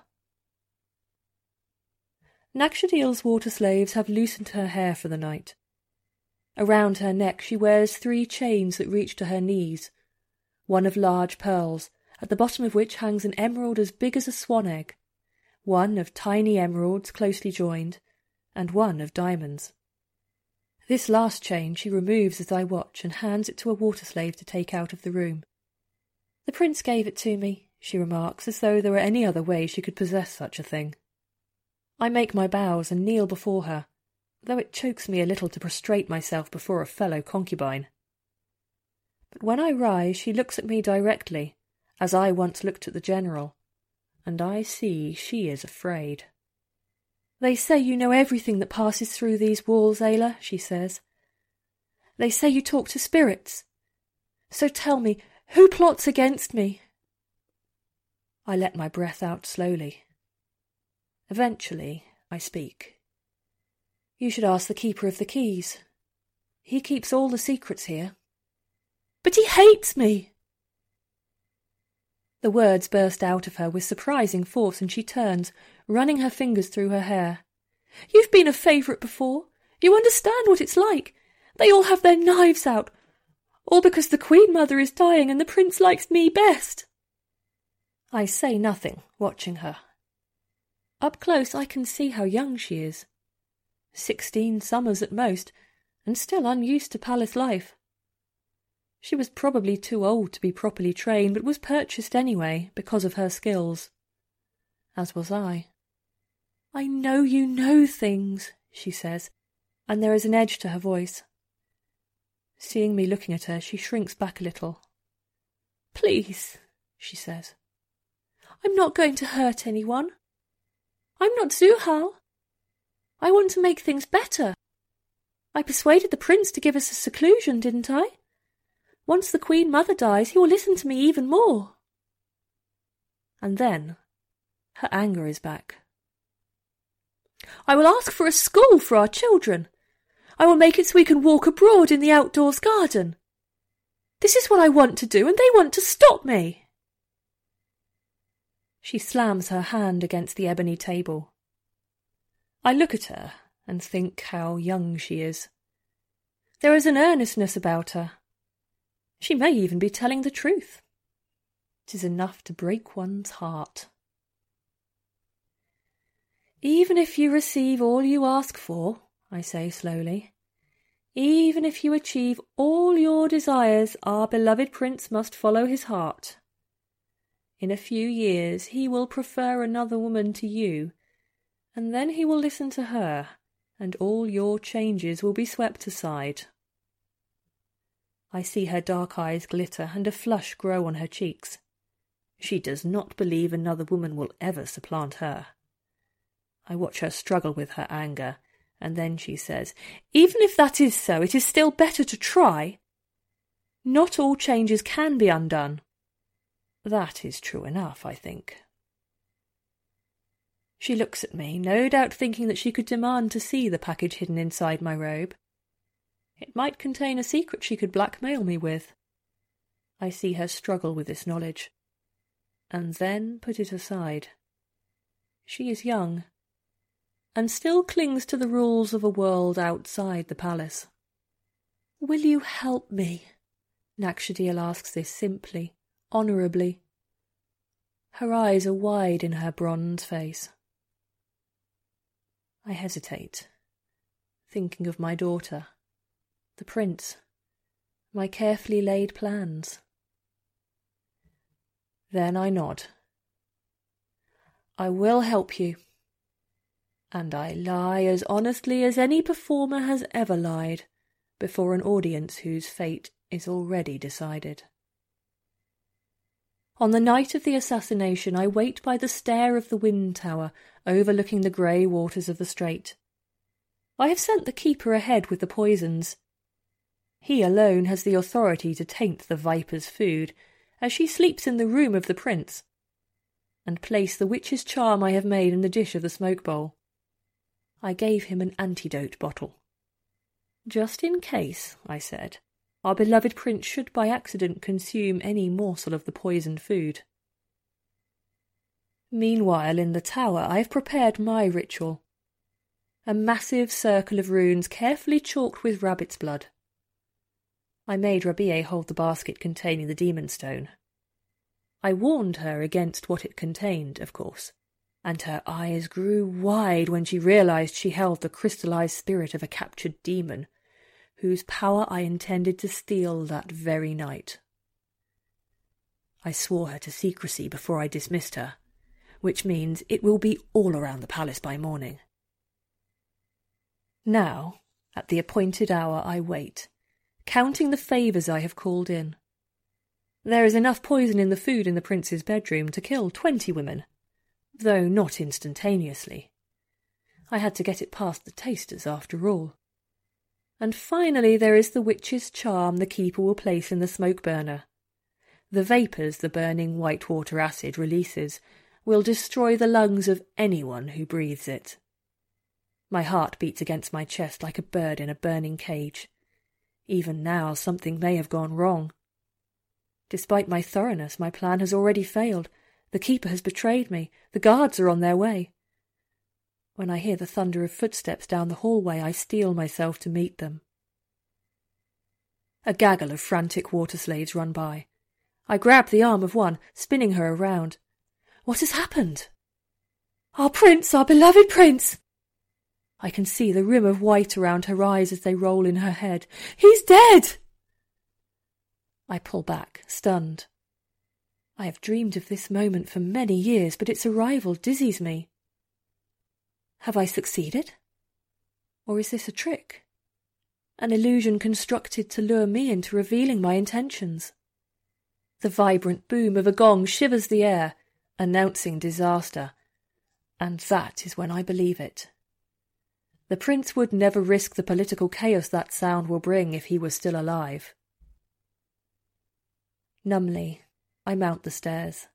Nakshadil's water slaves have loosened her hair for the night. Around her neck she wears three chains that reach to her knees, one of large pearls, at the bottom of which hangs an emerald as big as a swan egg, one of tiny emeralds closely joined, and one of diamonds. This last chain she removes as I watch and hands it to a water slave to take out of the room. The prince gave it to me, she remarks, as though there were any other way she could possess such a thing. I make my bows and kneel before her, though it chokes me a little to prostrate myself before a fellow concubine. But when I rise, she looks at me directly, as I once looked at the general, and I see she is afraid. They say you know everything that passes through these walls, Ayla, she says. They say you talk to spirits. So tell me, who plots against me? I let my breath out slowly. Eventually, I speak. You should ask the keeper of the keys. He keeps all the secrets here. But he hates me! The words burst out of her with surprising force, and she turns, running her fingers through her hair. You've been a favourite before. You understand what it's like. They all have their knives out. All because the Queen Mother is dying and the Prince likes me best. I say nothing, watching her. Up close I can see how young she is. Sixteen summers at most, and still unused to palace life. She was probably too old to be properly trained, but was purchased anyway because of her skills. As was I. I know you know things, she says, and there is an edge to her voice. Seeing me looking at her, she shrinks back a little. Please, she says. I'm not going to hurt anyone. I'm not Zuhal. I want to make things better. I persuaded the prince to give us a seclusion, didn't I? Once the Queen Mother dies, he will listen to me even more. And then her anger is back. I will ask for a school for our children. I will make it so we can walk abroad in the outdoors garden. This is what I want to do, and they want to stop me. She slams her hand against the ebony table. I look at her and think how young she is. There is an earnestness about her. She may even be telling the truth. It is enough to break one's heart. Even if you receive all you ask for, I say slowly, even if you achieve all your desires, our beloved prince must follow his heart. In a few years he will prefer another woman to you, and then he will listen to her, and all your changes will be swept aside. I see her dark eyes glitter and a flush grow on her cheeks. She does not believe another woman will ever supplant her. I watch her struggle with her anger, and then she says, Even if that is so, it is still better to try. Not all changes can be undone. That is true enough, I think. She looks at me, no doubt thinking that she could demand to see the package hidden inside my robe. It might contain a secret she could blackmail me with. I see her struggle with this knowledge, and then put it aside. She is young, and still clings to the rules of a world outside the palace. Will you help me? Nakshadil asks this simply, honourably. Her eyes are wide in her bronze face. I hesitate, thinking of my daughter, the prince, my carefully laid plans. Then I nod. I will help you and I lie as honestly as any performer has ever lied before an audience whose fate is already decided. On the night of the assassination, I wait by the stair of the wind tower overlooking the grey waters of the strait. I have sent the keeper ahead with the poisons. He alone has the authority to taint the viper's food, as she sleeps in the room of the prince, and place the witch's charm I have made in the dish of the smoke bowl. I gave him an antidote bottle. Just in case, I said, our beloved prince should by accident consume any morsel of the poisoned food. Meanwhile, in the tower, I have prepared my ritual. A massive circle of runes carefully chalked with rabbit's blood. I made Rabie hold the basket containing the demon stone. I warned her against what it contained, of course, and her eyes grew wide when she realized she held the crystallized spirit of a captured demon, whose power I intended to steal that very night. I swore her to secrecy before I dismissed her, which means it will be all around the palace by morning. Now, at the appointed hour, I wait, counting the favours I have called in. There is enough poison in the food in the prince's bedroom to kill twenty women though not instantaneously. I had to get it past the tasters after all. And finally there is the witch's charm the keeper will place in the smoke burner. The vapours the burning white water acid releases will destroy the lungs of anyone who breathes it. My heart beats against my chest like a bird in a burning cage. Even now something may have gone wrong. Despite my thoroughness, my plan has already failed, the keeper has betrayed me. The guards are on their way. When I hear the thunder of footsteps down the hallway, I steel myself to meet them. A gaggle of frantic water slaves run by. I grab the arm of one, spinning her around. What has happened? Our prince, our beloved prince! I can see the rim of white around her eyes as they roll in her head. He's dead! I pull back, stunned. I have dreamed of this moment for many years, but its arrival dizzies me. Have I succeeded? Or is this a trick? An illusion constructed to lure me into revealing my intentions? The vibrant boom of a gong shivers the air, announcing disaster, and that is when I believe it. The prince would never risk the political chaos that sound will bring if he were still alive. Numbly, I mount the stairs.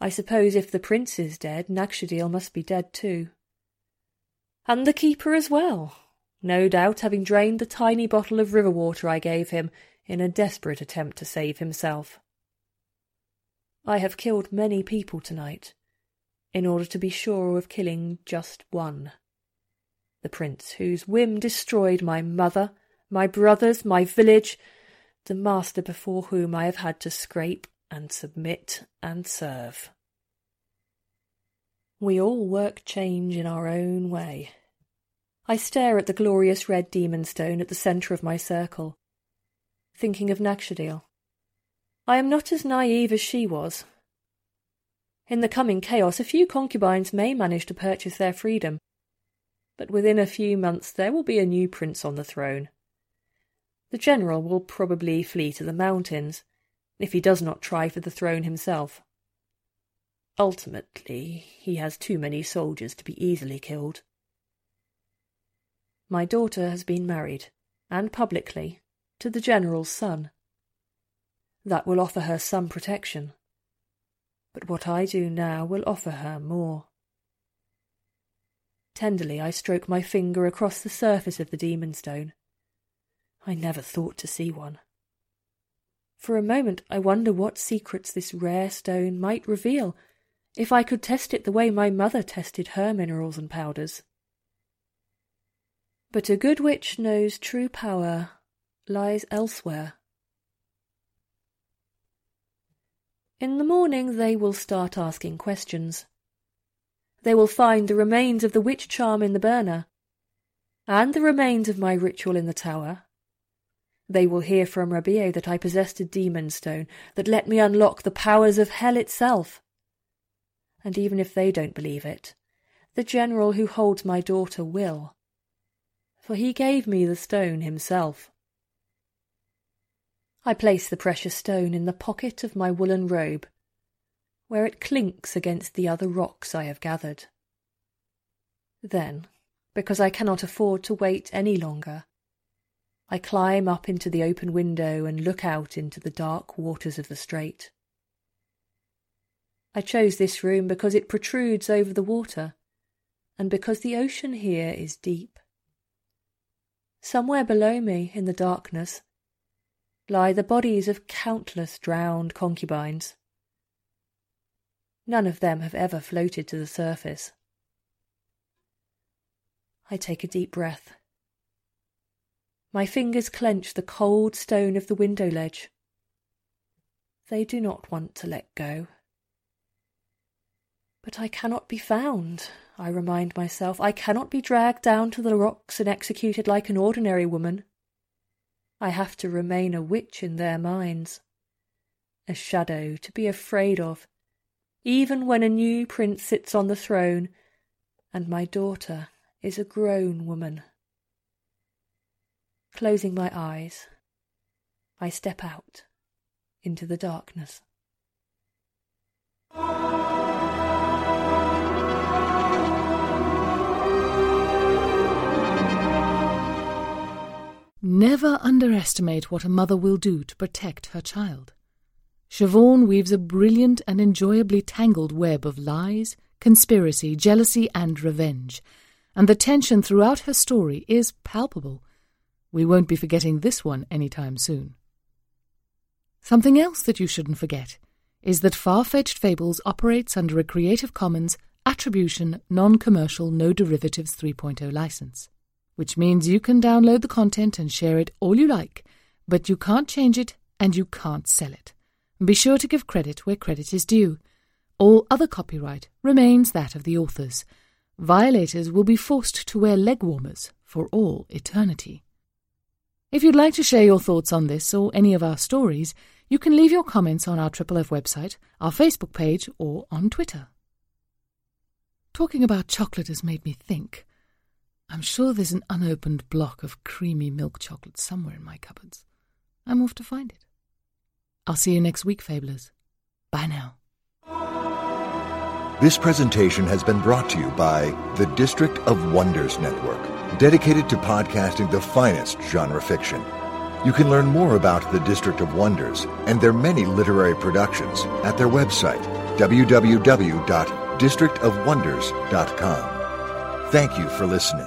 I suppose if the prince is dead, Nakshadil must be dead too. And the keeper as well, no doubt having drained the tiny bottle of river water I gave him in a desperate attempt to save himself. I have killed many people tonight, in order to be sure of killing just one. The prince whose whim destroyed my mother, my brothers, my village, the master before whom I have had to scrape and submit and serve. We all work change in our own way. I stare at the glorious red demon stone at the centre of my circle, thinking of Nakshadil. I am not as naive as she was. In the coming chaos, a few concubines may manage to purchase their freedom, but within a few months there will be a new prince on the throne. The general will probably flee to the mountains, if he does not try for the throne himself. Ultimately, he has too many soldiers to be easily killed. My daughter has been married, and publicly, to the general's son. That will offer her some protection. But what I do now will offer her more. Tenderly I stroke my finger across the surface of the demon stone. I never thought to see one. For a moment I wonder what secrets this rare stone might reveal if I could test it the way my mother tested her minerals and powders. But a good witch knows true power lies elsewhere. In the morning they will start asking questions. They will find the remains of the witch charm in the burner, and the remains of my ritual in the tower, they will hear from Rabier that I possessed a demon stone that let me unlock the powers of hell itself. And even if they don't believe it, the general who holds my daughter will, for he gave me the stone himself. I place the precious stone in the pocket of my woollen robe, where it clinks against the other rocks I have gathered. Then, because I cannot afford to wait any longer, I climb up into the open window and look out into the dark waters of the strait. I chose this room because it protrudes over the water, and because the ocean here is deep. Somewhere below me, in the darkness, lie the bodies of countless drowned concubines. None of them have ever floated to the surface. I take a deep breath my fingers clench the cold stone of the window ledge. They do not want to let go. But I cannot be found, I remind myself. I cannot be dragged down to the rocks and executed like an ordinary woman. I have to remain a witch in their minds, a shadow to be afraid of, even when a new prince sits on the throne and my daughter is a grown woman. Closing my eyes, I step out into the darkness. Never underestimate what a mother will do to protect her child. Siobhan weaves a brilliant and enjoyably tangled web of lies, conspiracy, jealousy, and revenge, and the tension throughout her story is palpable we won't be forgetting this one any time soon. Something else that you shouldn't forget is that Far-Fetched Fables operates under a Creative Commons Attribution Non Commercial No Derivatives 3.0 license, which means you can download the content and share it all you like, but you can't change it and you can't sell it. Be sure to give credit where credit is due. All other copyright remains that of the authors. Violators will be forced to wear leg warmers for all eternity. If you'd like to share your thoughts on this or any of our stories, you can leave your comments on our Triple F website, our Facebook page, or on Twitter. Talking about chocolate has made me think. I'm sure there's an unopened block of creamy milk chocolate somewhere in my cupboards. I'm off to find it. I'll see you next week, Fablers. Bye now. This presentation has been brought to you by the District of Wonders Network, dedicated to podcasting the finest genre fiction. You can learn more about the District of Wonders and their many literary productions at their website, www.districtofwonders.com. Thank you for listening.